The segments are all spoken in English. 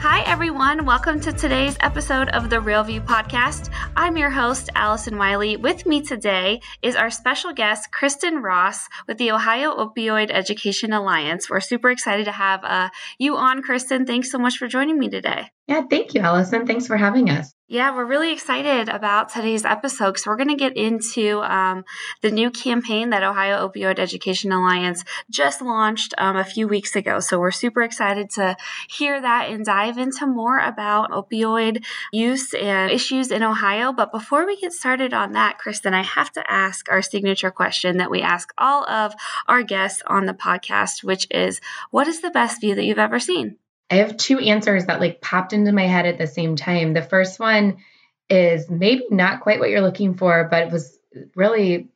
Hi, everyone. Welcome to today's episode of the Real View Podcast. I'm your host, Allison Wiley. With me today is our special guest, Kristen Ross with the Ohio Opioid Education Alliance. We're super excited to have uh, you on, Kristen. Thanks so much for joining me today. Yeah, thank you, Allison. Thanks for having us. Yeah, we're really excited about today's episode because we're going to get into um, the new campaign that Ohio Opioid Education Alliance just launched um, a few weeks ago. So we're super excited to hear that and dive into more about opioid use and issues in Ohio. But before we get started on that, Kristen, I have to ask our signature question that we ask all of our guests on the podcast, which is what is the best view that you've ever seen? I have two answers that like popped into my head at the same time. The first one is maybe not quite what you're looking for, but it was really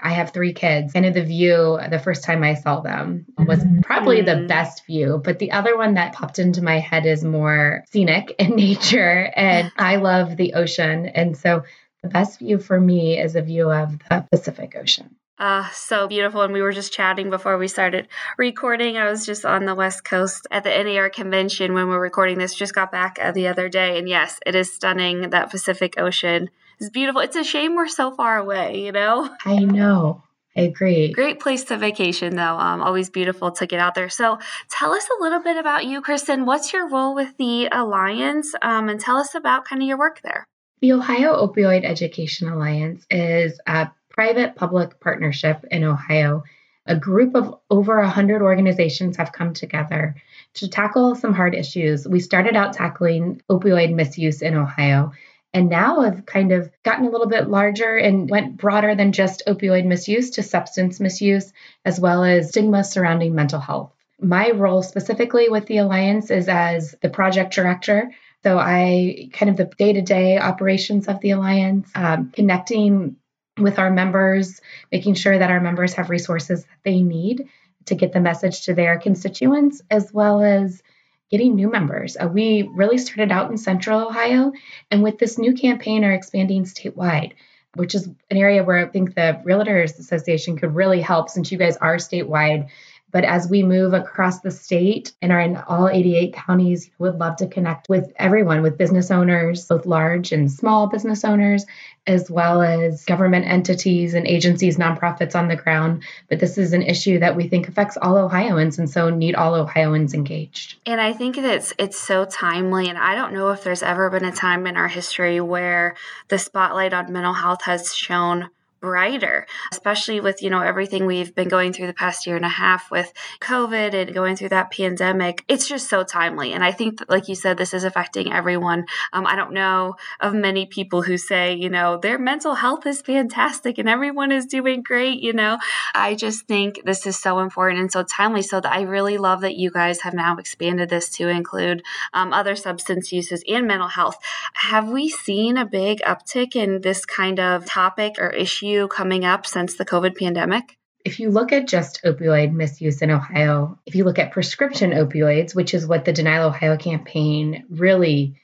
I have three kids. And the view the first time I saw them was probably the mm. best view. But the other one that popped into my head is more scenic in nature. And I love the ocean. And so the best view for me is a view of the Pacific Ocean. Uh, so beautiful. And we were just chatting before we started recording. I was just on the West Coast at the NAR convention when we're recording this, just got back the other day. And yes, it is stunning. That Pacific Ocean is beautiful. It's a shame we're so far away, you know? I know. I agree. Great place to vacation, though. Um, always beautiful to get out there. So, tell us a little bit about you, Kristen. What's your role with the Alliance? Um, and tell us about kind of your work there. The Ohio Opioid Education Alliance is a private public partnership in Ohio. A group of over 100 organizations have come together to tackle some hard issues. We started out tackling opioid misuse in Ohio and now have kind of gotten a little bit larger and went broader than just opioid misuse to substance misuse, as well as stigma surrounding mental health. My role specifically with the Alliance is as the project director. So I kind of the day to day operations of the Alliance, um, connecting with our members, making sure that our members have resources that they need to get the message to their constituents, as well as getting new members. Uh, we really started out in central Ohio, and with this new campaign, are expanding statewide, which is an area where I think the Realtors Association could really help since you guys are statewide but as we move across the state and are in all 88 counties, would love to connect with everyone, with business owners, both large and small business owners, as well as government entities and agencies, nonprofits on the ground. But this is an issue that we think affects all Ohioans and so need all Ohioans engaged. And I think that it's it's so timely and I don't know if there's ever been a time in our history where the spotlight on mental health has shown brighter, especially with, you know, everything we've been going through the past year and a half with COVID and going through that pandemic. It's just so timely. And I think, that, like you said, this is affecting everyone. Um, I don't know of many people who say, you know, their mental health is fantastic and everyone is doing great. You know, I just think this is so important and so timely. So that I really love that you guys have now expanded this to include um, other substance uses and mental health. Have we seen a big uptick in this kind of topic or issue? You coming up since the COVID pandemic? If you look at just opioid misuse in Ohio, if you look at prescription opioids, which is what the Denial Ohio campaign really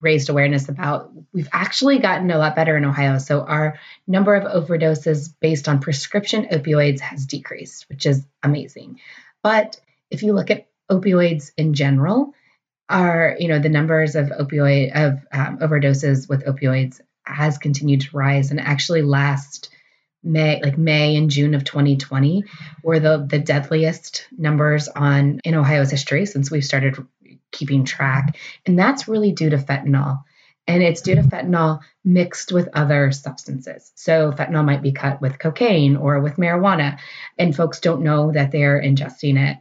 raised awareness about, we've actually gotten a lot better in Ohio. So our number of overdoses based on prescription opioids has decreased, which is amazing. But if you look at opioids in general, are you know the numbers of opioid of um, overdoses with opioids has continued to rise and actually last May, like May and June of 2020, were the the deadliest numbers on in Ohio's history since we've started keeping track, and that's really due to fentanyl. And it's due to fentanyl mixed with other substances. So fentanyl might be cut with cocaine or with marijuana, and folks don't know that they're ingesting it.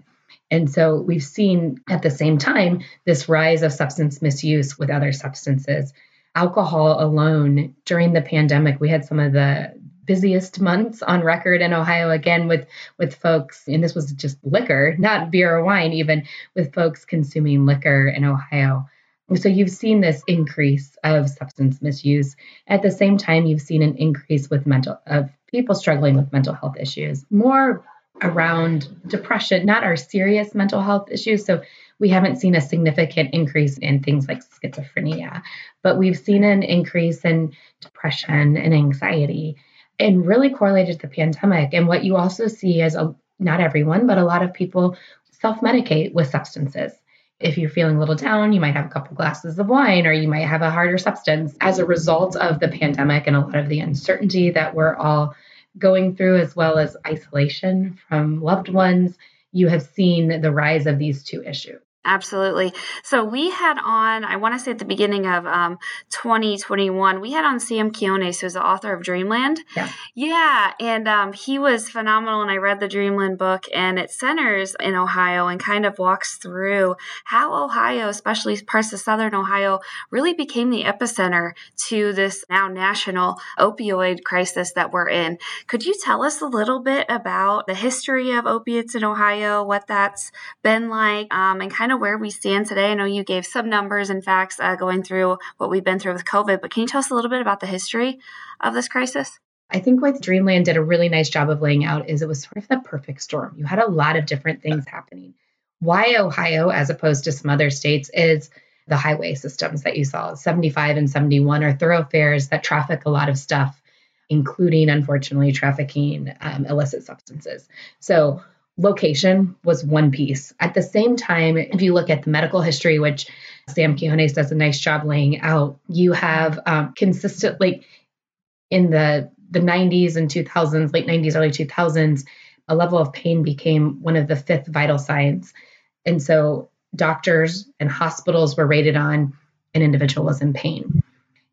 And so we've seen at the same time this rise of substance misuse with other substances. Alcohol alone during the pandemic, we had some of the busiest months on record in Ohio again with with folks and this was just liquor, not beer or wine even with folks consuming liquor in Ohio. So you've seen this increase of substance misuse. At the same time, you've seen an increase with mental of people struggling with mental health issues, more around depression, not our serious mental health issues. So we haven't seen a significant increase in things like schizophrenia, but we've seen an increase in depression and anxiety and really correlated to the pandemic. And what you also see is a, not everyone, but a lot of people self medicate with substances. If you're feeling a little down, you might have a couple glasses of wine or you might have a harder substance as a result of the pandemic and a lot of the uncertainty that we're all going through, as well as isolation from loved ones. You have seen the rise of these two issues. Absolutely. So we had on, I want to say at the beginning of um, 2021, we had on Sam Quinones, who's the author of Dreamland. Yeah. Yeah. And um, he was phenomenal. And I read the Dreamland book, and it centers in Ohio and kind of walks through how Ohio, especially parts of southern Ohio, really became the epicenter to this now national opioid crisis that we're in. Could you tell us a little bit about the history of opiates in Ohio, what that's been like, um, and kind kind of where we stand today? I know you gave some numbers and facts uh, going through what we've been through with COVID, but can you tell us a little bit about the history of this crisis? I think what Dreamland did a really nice job of laying out is it was sort of the perfect storm. You had a lot of different things happening. Why Ohio, as opposed to some other states, is the highway systems that you saw. 75 and 71 are thoroughfares that traffic a lot of stuff, including, unfortunately, trafficking um, illicit substances. So location was one piece. At the same time, if you look at the medical history, which Sam Quinones does a nice job laying out, you have um, consistently in the the 90s and 2000s, late 90s, early 2000s, a level of pain became one of the fifth vital signs. And so doctors and hospitals were rated on an individual was in pain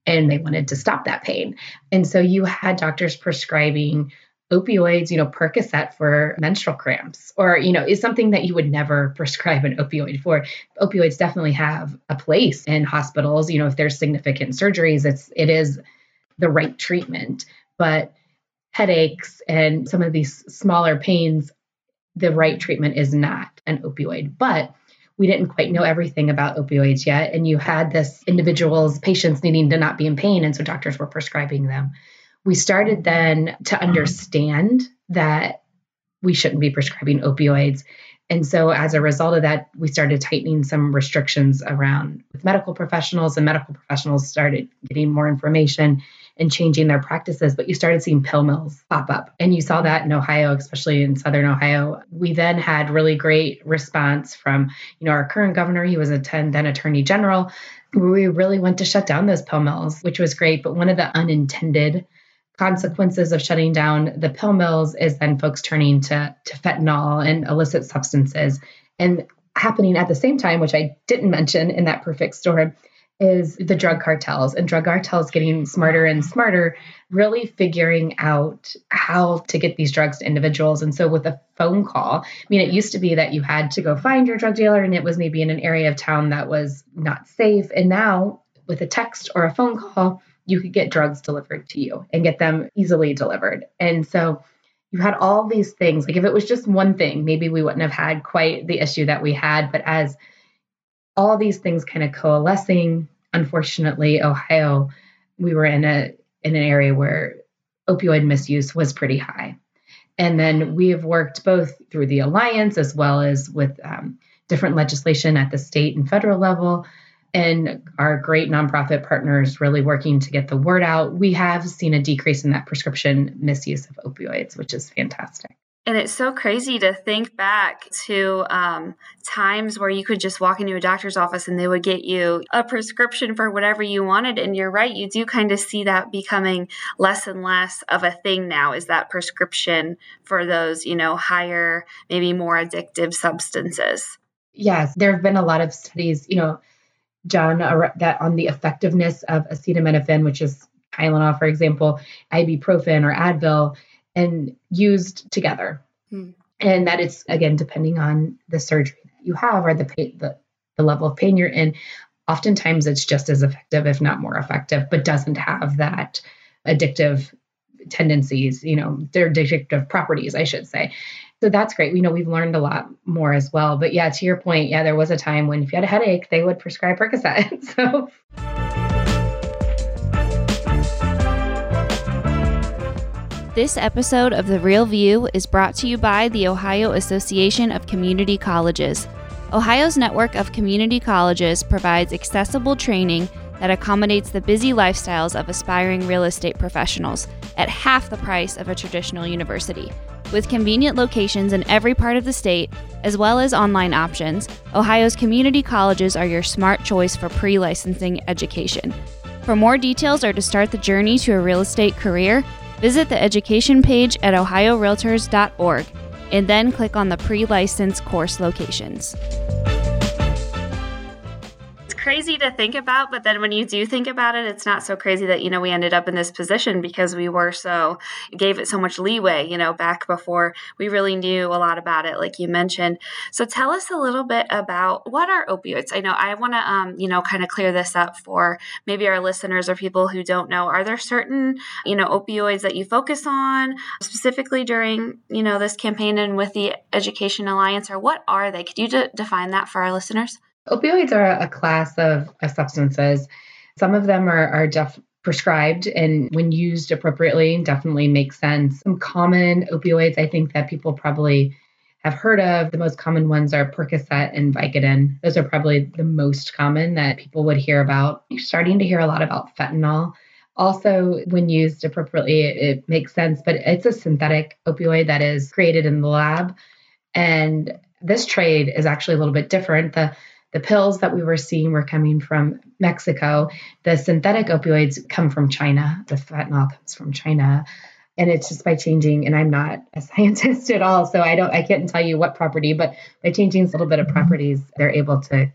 and they wanted to stop that pain. And so you had doctors prescribing opioids, you know, Percocet for menstrual cramps, or, you know, is something that you would never prescribe an opioid for. Opioids definitely have a place in hospitals. You know, if there's significant surgeries, it's it is the right treatment. But headaches and some of these smaller pains, the right treatment is not an opioid. But we didn't quite know everything about opioids yet. And you had this individual's patients needing to not be in pain. And so doctors were prescribing them we started then to understand that we shouldn't be prescribing opioids. And so, as a result of that, we started tightening some restrictions around with medical professionals, and medical professionals started getting more information and changing their practices. But you started seeing pill mills pop up. And you saw that in Ohio, especially in Southern Ohio. We then had really great response from, you know, our current governor, he was a 10, then attorney general, where we really went to shut down those pill mills, which was great. But one of the unintended consequences of shutting down the pill mills is then folks turning to, to fentanyl and illicit substances. And happening at the same time, which I didn't mention in that perfect storm, is the drug cartels and drug cartels getting smarter and smarter, really figuring out how to get these drugs to individuals. And so, with a phone call, I mean, it used to be that you had to go find your drug dealer and it was maybe in an area of town that was not safe. And now, with a text or a phone call, you could get drugs delivered to you and get them easily delivered. And so you had all these things. Like if it was just one thing, maybe we wouldn't have had quite the issue that we had. But as all these things kind of coalescing, unfortunately, Ohio, we were in a in an area where opioid misuse was pretty high. And then we have worked both through the alliance as well as with um, different legislation at the state and federal level and our great nonprofit partners really working to get the word out, we have seen a decrease in that prescription misuse of opioids, which is fantastic. And it's so crazy to think back to um, times where you could just walk into a doctor's office and they would get you a prescription for whatever you wanted. And you're right, you do kind of see that becoming less and less of a thing now, is that prescription for those, you know, higher, maybe more addictive substances. Yes, there have been a lot of studies, you know, done that on the effectiveness of acetaminophen, which is Tylenol, for example, ibuprofen or Advil, and used together. Hmm. And that it's again depending on the surgery that you have or the, pain, the the level of pain you're in. Oftentimes, it's just as effective, if not more effective, but doesn't have that addictive tendencies. You know, their addictive properties, I should say. So that's great. We know we've learned a lot more as well. But yeah, to your point, yeah, there was a time when if you had a headache, they would prescribe Percocet. so This episode of The Real View is brought to you by the Ohio Association of Community Colleges. Ohio's network of community colleges provides accessible training that accommodates the busy lifestyles of aspiring real estate professionals at half the price of a traditional university. With convenient locations in every part of the state, as well as online options, Ohio's community colleges are your smart choice for pre licensing education. For more details or to start the journey to a real estate career, Visit the education page at ohiorealtors.org and then click on the pre license course locations crazy to think about, but then when you do think about it, it's not so crazy that, you know, we ended up in this position because we were so, gave it so much leeway, you know, back before we really knew a lot about it, like you mentioned. So tell us a little bit about what are opioids? I know I want to, um, you know, kind of clear this up for maybe our listeners or people who don't know. Are there certain, you know, opioids that you focus on specifically during, you know, this campaign and with the Education Alliance, or what are they? Could you de- define that for our listeners? Opioids are a class of, substances. Some of them are, are def- prescribed and when used appropriately definitely makes sense. Some common opioids I think that people probably have heard of. The most common ones are Percocet and Vicodin. Those are probably the most common that people would hear about. You're starting to hear a lot about fentanyl. Also, when used appropriately, it, it makes sense, but it's a synthetic opioid that is created in the lab. And this trade is actually a little bit different. The the pills that we were seeing were coming from Mexico. The synthetic opioids come from China. The fentanyl comes from China. And it's just by changing, and I'm not a scientist at all, so I don't, I can't tell you what property, but by changing a little bit of properties, they're able to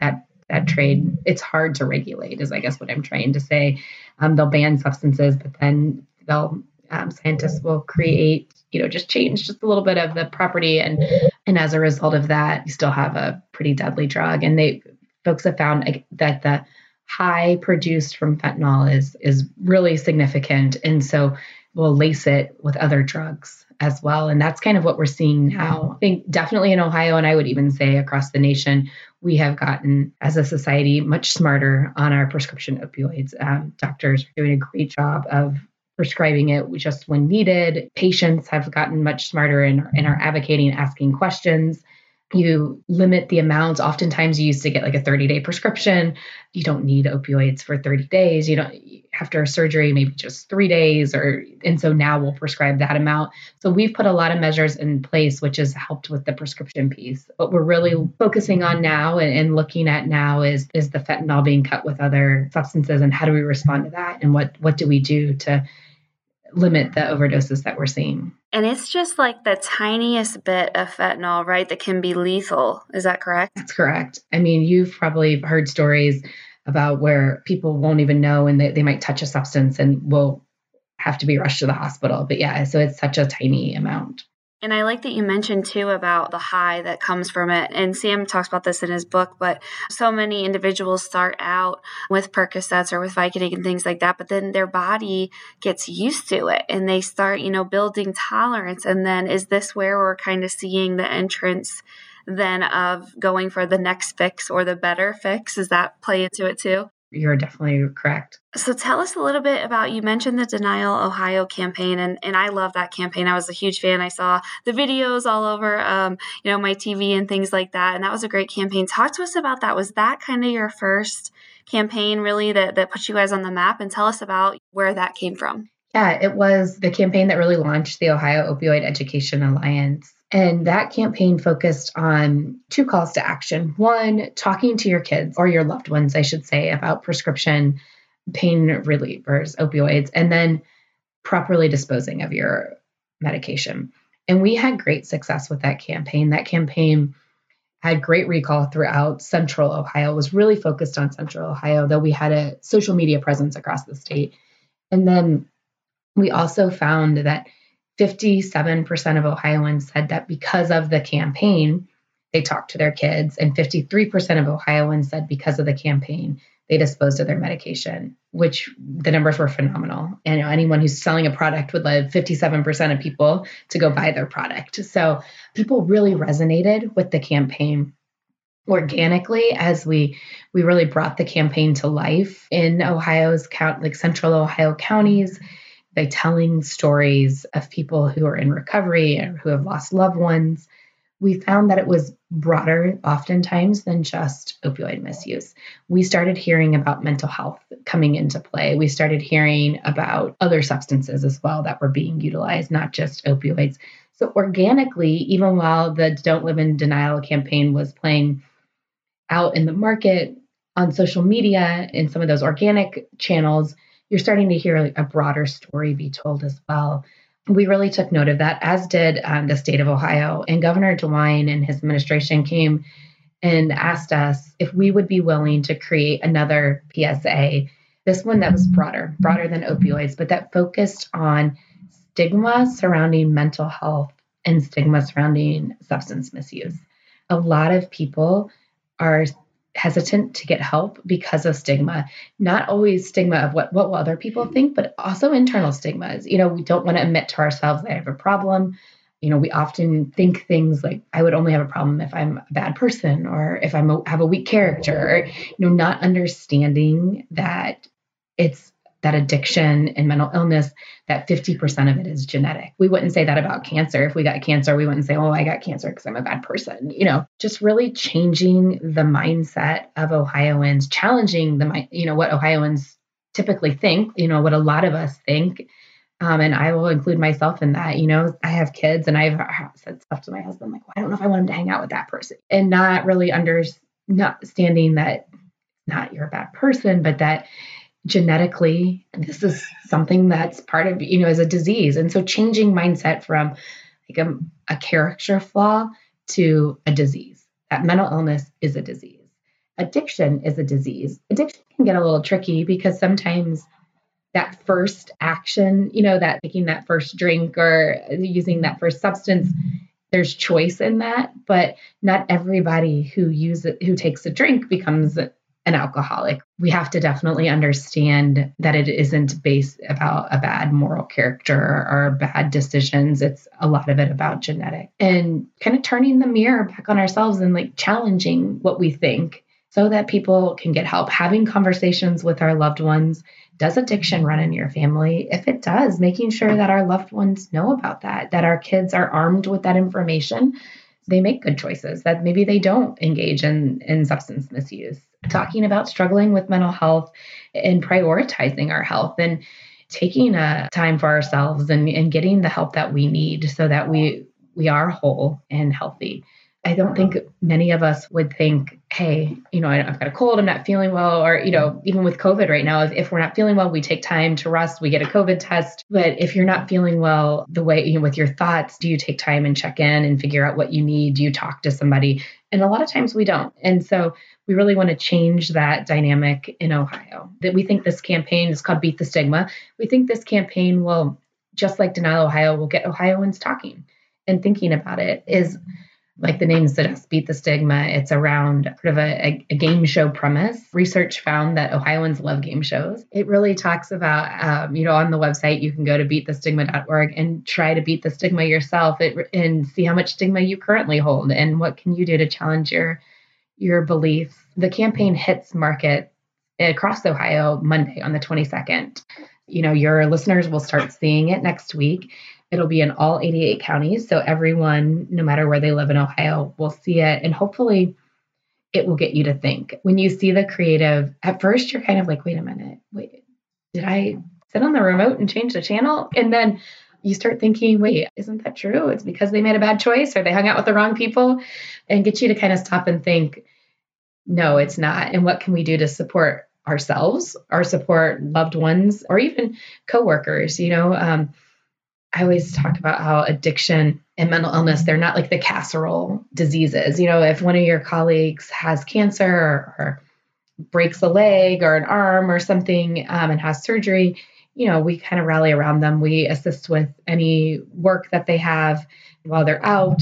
that that trade. It's hard to regulate, is I guess what I'm trying to say. Um, they'll ban substances, but then they'll um, scientists will create you know just change just a little bit of the property and and as a result of that you still have a pretty deadly drug. And they folks have found that the high produced from fentanyl is is really significant. And so we'll lace it with other drugs as well. And that's kind of what we're seeing now. I think definitely in ohio and i would even say across the nation we have gotten as a society much smarter on our prescription opioids. Um, doctors are doing a great job of prescribing it just when needed. Patients have gotten much smarter and, in our advocating, asking questions. You limit the amounts. Oftentimes, you used to get like a 30 day prescription. You don't need opioids for 30 days. You don't after a surgery, maybe just three days, or and so now we'll prescribe that amount. So we've put a lot of measures in place, which has helped with the prescription piece. What we're really focusing on now and, and looking at now is is the fentanyl being cut with other substances, and how do we respond to that, and what what do we do to limit the overdoses that we're seeing. And it's just like the tiniest bit of fentanyl, right, that can be lethal. Is that correct? That's correct. I mean, you've probably heard stories about where people won't even know and they, they might touch a substance and will have to be rushed to the hospital. But yeah, so it's such a tiny amount. And I like that you mentioned too about the high that comes from it. And Sam talks about this in his book, but so many individuals start out with Percocets or with Vicodin and things like that, but then their body gets used to it and they start, you know, building tolerance. And then is this where we're kind of seeing the entrance then of going for the next fix or the better fix? Does that play into it too? You're definitely correct. So tell us a little bit about you mentioned the Denial Ohio campaign and, and I love that campaign. I was a huge fan. I saw the videos all over um, you know my TV and things like that and that was a great campaign. Talk to us about that. Was that kind of your first campaign really that that put you guys on the map and tell us about where that came from? Yeah, it was the campaign that really launched the Ohio Opioid Education Alliance. And that campaign focused on two calls to action. One, talking to your kids or your loved ones, I should say, about prescription pain relievers, opioids, and then properly disposing of your medication. And we had great success with that campaign. That campaign had great recall throughout central Ohio, was really focused on central Ohio, though we had a social media presence across the state. And then we also found that 57% of Ohioans said that because of the campaign, they talked to their kids, and 53% of Ohioans said because of the campaign, they disposed of their medication, which the numbers were phenomenal. And you know, anyone who's selling a product would let 57% of people to go buy their product. So people really resonated with the campaign organically as we we really brought the campaign to life in Ohio's count like central Ohio counties by telling stories of people who are in recovery and who have lost loved ones we found that it was broader oftentimes than just opioid misuse. We started hearing about mental health coming into play. We started hearing about other substances as well that were being utilized, not just opioids. So, organically, even while the Don't Live in Denial campaign was playing out in the market, on social media, in some of those organic channels, you're starting to hear a broader story be told as well we really took note of that, as did um, the state of Ohio. And Governor DeWine and his administration came and asked us if we would be willing to create another PSA, this one that was broader, broader than opioids, but that focused on stigma surrounding mental health and stigma surrounding substance misuse. A lot of people are hesitant to get help because of stigma. Not always stigma of what what will other people think but also internal stigmas you know we don't want to admit to ourselves that i have a problem. You know we often think things like i would only have a problem if i'm a bad person or if i'm have a weak character or, you know not understanding that it's that addiction and mental illness, that 50% of it is genetic. We wouldn't say that about cancer. If we got cancer, we wouldn't say, oh, I got cancer because I'm a bad person. You know, just really changing the mindset of Ohioans, challenging the, you know, what Ohioans typically think, you know, what a lot of us think. Um, and I will include myself in that. You know, I have kids and I've said stuff to my husband, like, well, I don't know if I want him to hang out with that person. And not really understanding that not you're a bad person, but that genetically this is something that's part of you know as a disease. And so changing mindset from like a, a character flaw to a disease. That mental illness is a disease. Addiction is a disease. Addiction can get a little tricky because sometimes that first action you know that taking that first drink or using that first substance there's choice in that but not everybody who uses who takes a drink becomes an alcoholic. We have to definitely understand that it isn't based about a bad moral character or bad decisions. It's a lot of it about genetic and kind of turning the mirror back on ourselves and like challenging what we think so that people can get help. Having conversations with our loved ones. Does addiction run in your family? If it does, making sure that our loved ones know about that, that our kids are armed with that information they make good choices that maybe they don't engage in in substance misuse. Talking about struggling with mental health and prioritizing our health and taking a time for ourselves and, and getting the help that we need so that we we are whole and healthy I don't think many of us would think, hey, you know, I've got a cold, I'm not feeling well, or, you know, even with COVID right now, if we're not feeling well, we take time to rest, we get a COVID test. But if you're not feeling well the way, you know, with your thoughts, do you take time and check in and figure out what you need? Do you talk to somebody? And a lot of times we don't. And so we really want to change that dynamic in Ohio. That we think this campaign is called Beat the Stigma. We think this campaign will, just like Denial Ohio, will get Ohioans talking and thinking about it is like the name suggests, Beat the Stigma. It's around sort of a, a, game show premise. Research found that Ohioans love game shows. It really talks about, um, you know, on the website, you can go to beatthestigma.org and try to beat the stigma yourself it, and see how much stigma you currently hold and what can you do to challenge your your beliefs. The campaign hits market across Ohio Monday on the 22nd. You know, your listeners will start seeing it next week. It'll be in all 88 counties. So everyone, no matter where they live in Ohio, will see it. And hopefully it will get you to think. When you see the creative, at first you're kind of like, wait a minute, wait, did I sit on the remote and change the channel? And then you start thinking, wait, isn't that true? It's because they made a bad choice or they hung out with the wrong people and get you to kind of stop and think, no, it's not. And what can we do to support ourselves, our support loved ones, or even coworkers? You know, um, I always talk about how addiction and mental illness, they're not like the casserole diseases. You know, if one of your colleagues has cancer or, or breaks a leg or an arm or something um, and has surgery, you know, we kind of rally around them. We assist with any work that they have while they're out.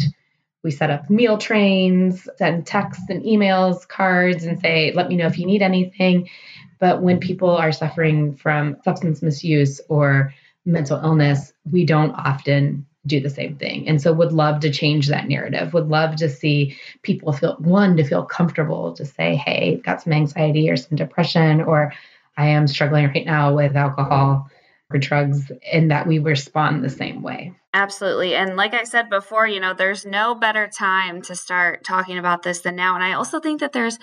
We set up meal trains, send texts and emails, cards, and say, let me know if you need anything. But when people are suffering from substance misuse or mental illness, we don't often do the same thing. And so would love to change that narrative. Would love to see people feel one to feel comfortable to say, "Hey, got some anxiety or some depression or I am struggling right now with alcohol or drugs," and that we respond the same way. Absolutely. And like I said before, you know, there's no better time to start talking about this than now. And I also think that there's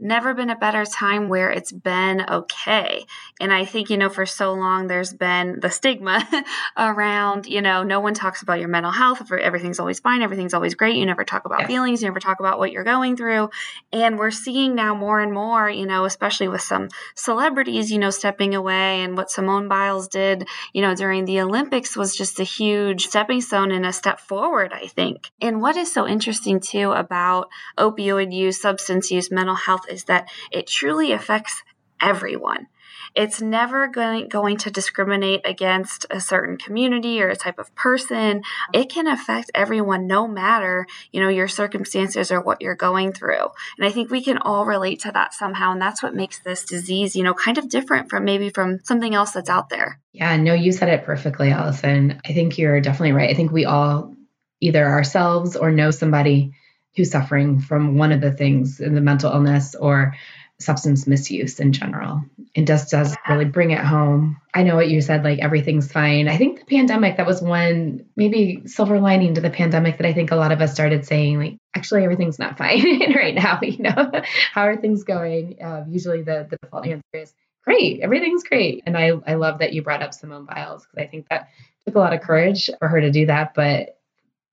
never been a better time where it's been okay. And I think, you know, for so long there's been the stigma around, you know, no one talks about your mental health. Everything's always fine. Everything's always great. You never talk about feelings. You never talk about what you're going through. And we're seeing now more and more, you know, especially with some celebrities, you know, stepping away and what Simone Biles did, you know, during the Olympics was just a huge stepping stone and a step forward, I think. And what is so interesting too about opioid use, substance use, mental health is that it truly affects everyone. It's never going, going to discriminate against a certain community or a type of person. It can affect everyone no matter, you know, your circumstances or what you're going through. And I think we can all relate to that somehow. And that's what makes this disease, you know, kind of different from maybe from something else that's out there. Yeah, no, you said it perfectly, Allison. I think you're definitely right. I think we all either ourselves or know somebody who's suffering from one of the things in the mental illness or substance misuse in general. It just does really bring it home. I know what you said, like everything's fine. I think the pandemic, that was one maybe silver lining to the pandemic that I think a lot of us started saying, like, actually, everything's not fine right now. You know, how are things going? Uh, usually the, the default answer is great, everything's great. And I, I love that you brought up Simone Biles because I think that took a lot of courage for her to do that. But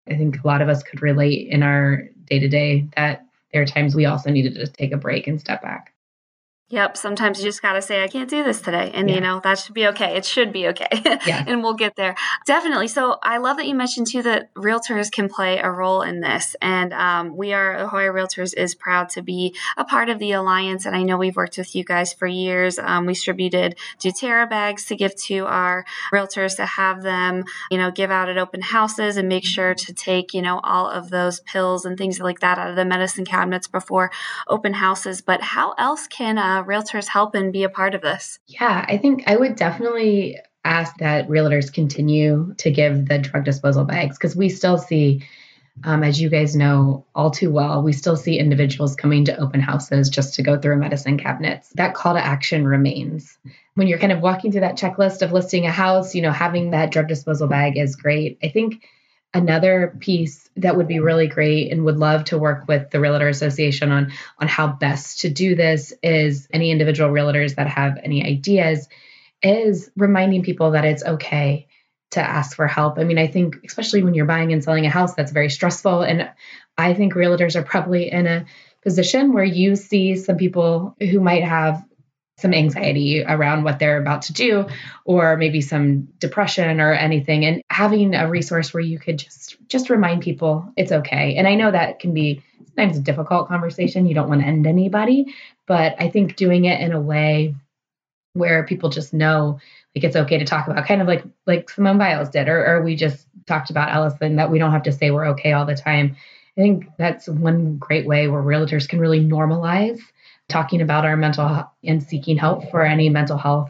I think a lot of us could relate in our day to day that there are times we also needed to take a break and step back. Yep. Sometimes you just got to say, I can't do this today. And, yeah. you know, that should be okay. It should be okay. Yeah. and we'll get there. Definitely. So I love that you mentioned, too, that realtors can play a role in this. And um, we are, Ohio Realtors is proud to be a part of the Alliance. And I know we've worked with you guys for years. Um, we distributed Deterra bags to give to our realtors to have them, you know, give out at open houses and make sure to take, you know, all of those pills and things like that out of the medicine cabinets before open houses. But how else can, uh, uh, realtors help and be a part of this? Yeah, I think I would definitely ask that realtors continue to give the drug disposal bags because we still see, um, as you guys know all too well, we still see individuals coming to open houses just to go through medicine cabinets. That call to action remains. When you're kind of walking through that checklist of listing a house, you know, having that drug disposal bag is great. I think another piece that would be really great and would love to work with the realtor association on on how best to do this is any individual realtors that have any ideas is reminding people that it's okay to ask for help. I mean, I think especially when you're buying and selling a house that's very stressful and I think realtors are probably in a position where you see some people who might have some anxiety around what they're about to do or maybe some depression or anything. And having a resource where you could just just remind people it's okay. And i know that can be sometimes a difficult conversation. You don't want to end anybody but i think doing it in a way where people just know like it's okay to talk about kind of like like simone biles did or, or we just talked about allison that we don't have to say we're okay all the time. I think that's one great way where realtors can really normalize talking about our mental health and seeking help for any mental health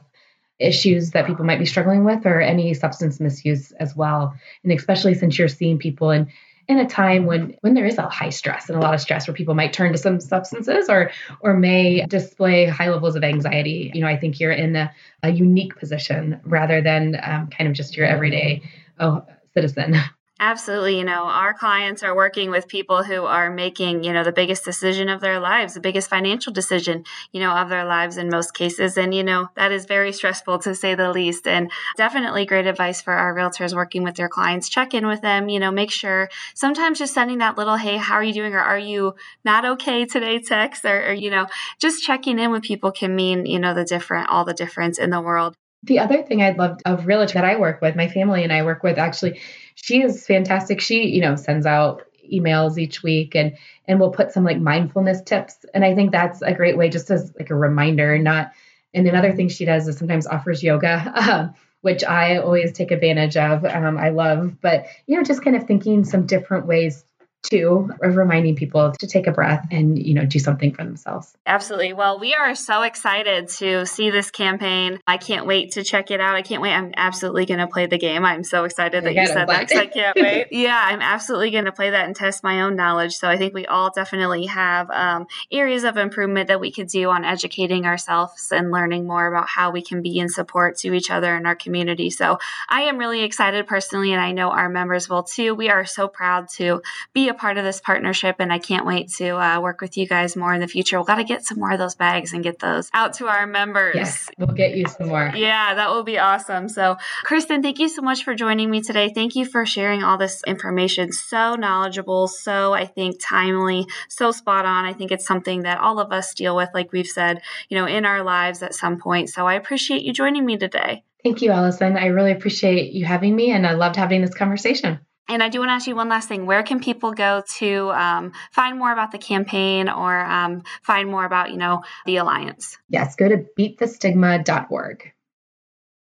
issues that people might be struggling with or any substance misuse as well. And especially since you're seeing people in in a time when when there is a high stress and a lot of stress where people might turn to some substances or or may display high levels of anxiety you know i think you're in a, a unique position rather than um, kind of just your everyday oh, citizen Absolutely. You know, our clients are working with people who are making, you know, the biggest decision of their lives, the biggest financial decision, you know, of their lives in most cases. And, you know, that is very stressful to say the least. And definitely great advice for our realtors working with their clients. Check in with them, you know, make sure sometimes just sending that little, hey, how are you doing? Or are you not okay today text? Or, or you know, just checking in with people can mean, you know, the different, all the difference in the world. The other thing I'd love of realtor that I work with, my family and I work with actually, she is fantastic. She, you know, sends out emails each week and and we'll put some like mindfulness tips. And I think that's a great way just as like a reminder, not and another thing she does is sometimes offers yoga. Um, which I always take advantage of. Um, I love, but you know, just kind of thinking some different ways of reminding people to take a breath and you know do something for themselves. Absolutely. Well we are so excited to see this campaign. I can't wait to check it out. I can't wait. I'm absolutely going to play the game. I'm so excited that you said that i can't wait. Yeah i'm absolutely going to play that and test my own knowledge. So i think we all definitely have um, areas of improvement that we could do on educating ourselves and learning more about how we can be in support to each other in our community. So i am really excited personally and i know our members will too. We are so proud to be a part of this partnership, and I can't wait to uh, work with you guys more in the future. We've got to get some more of those bags and get those out to our members. Yes, we'll get you some more. Yeah, that will be awesome. So, Kristen, thank you so much for joining me today. Thank you for sharing all this information. So knowledgeable, so I think timely, so spot on. I think it's something that all of us deal with, like we've said, you know, in our lives at some point. So I appreciate you joining me today. Thank you, Allison. I really appreciate you having me, and I loved having this conversation. And I do want to ask you one last thing. Where can people go to um, find more about the campaign or um, find more about, you know, the Alliance? Yes, go to beatthestigma.org.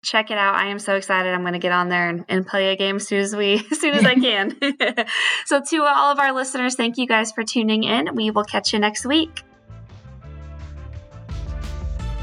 Check it out. I am so excited. I'm going to get on there and, and play a game as soon as we as soon as I can. so to all of our listeners, thank you guys for tuning in. We will catch you next week.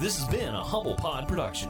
This has been a Humble Pod production.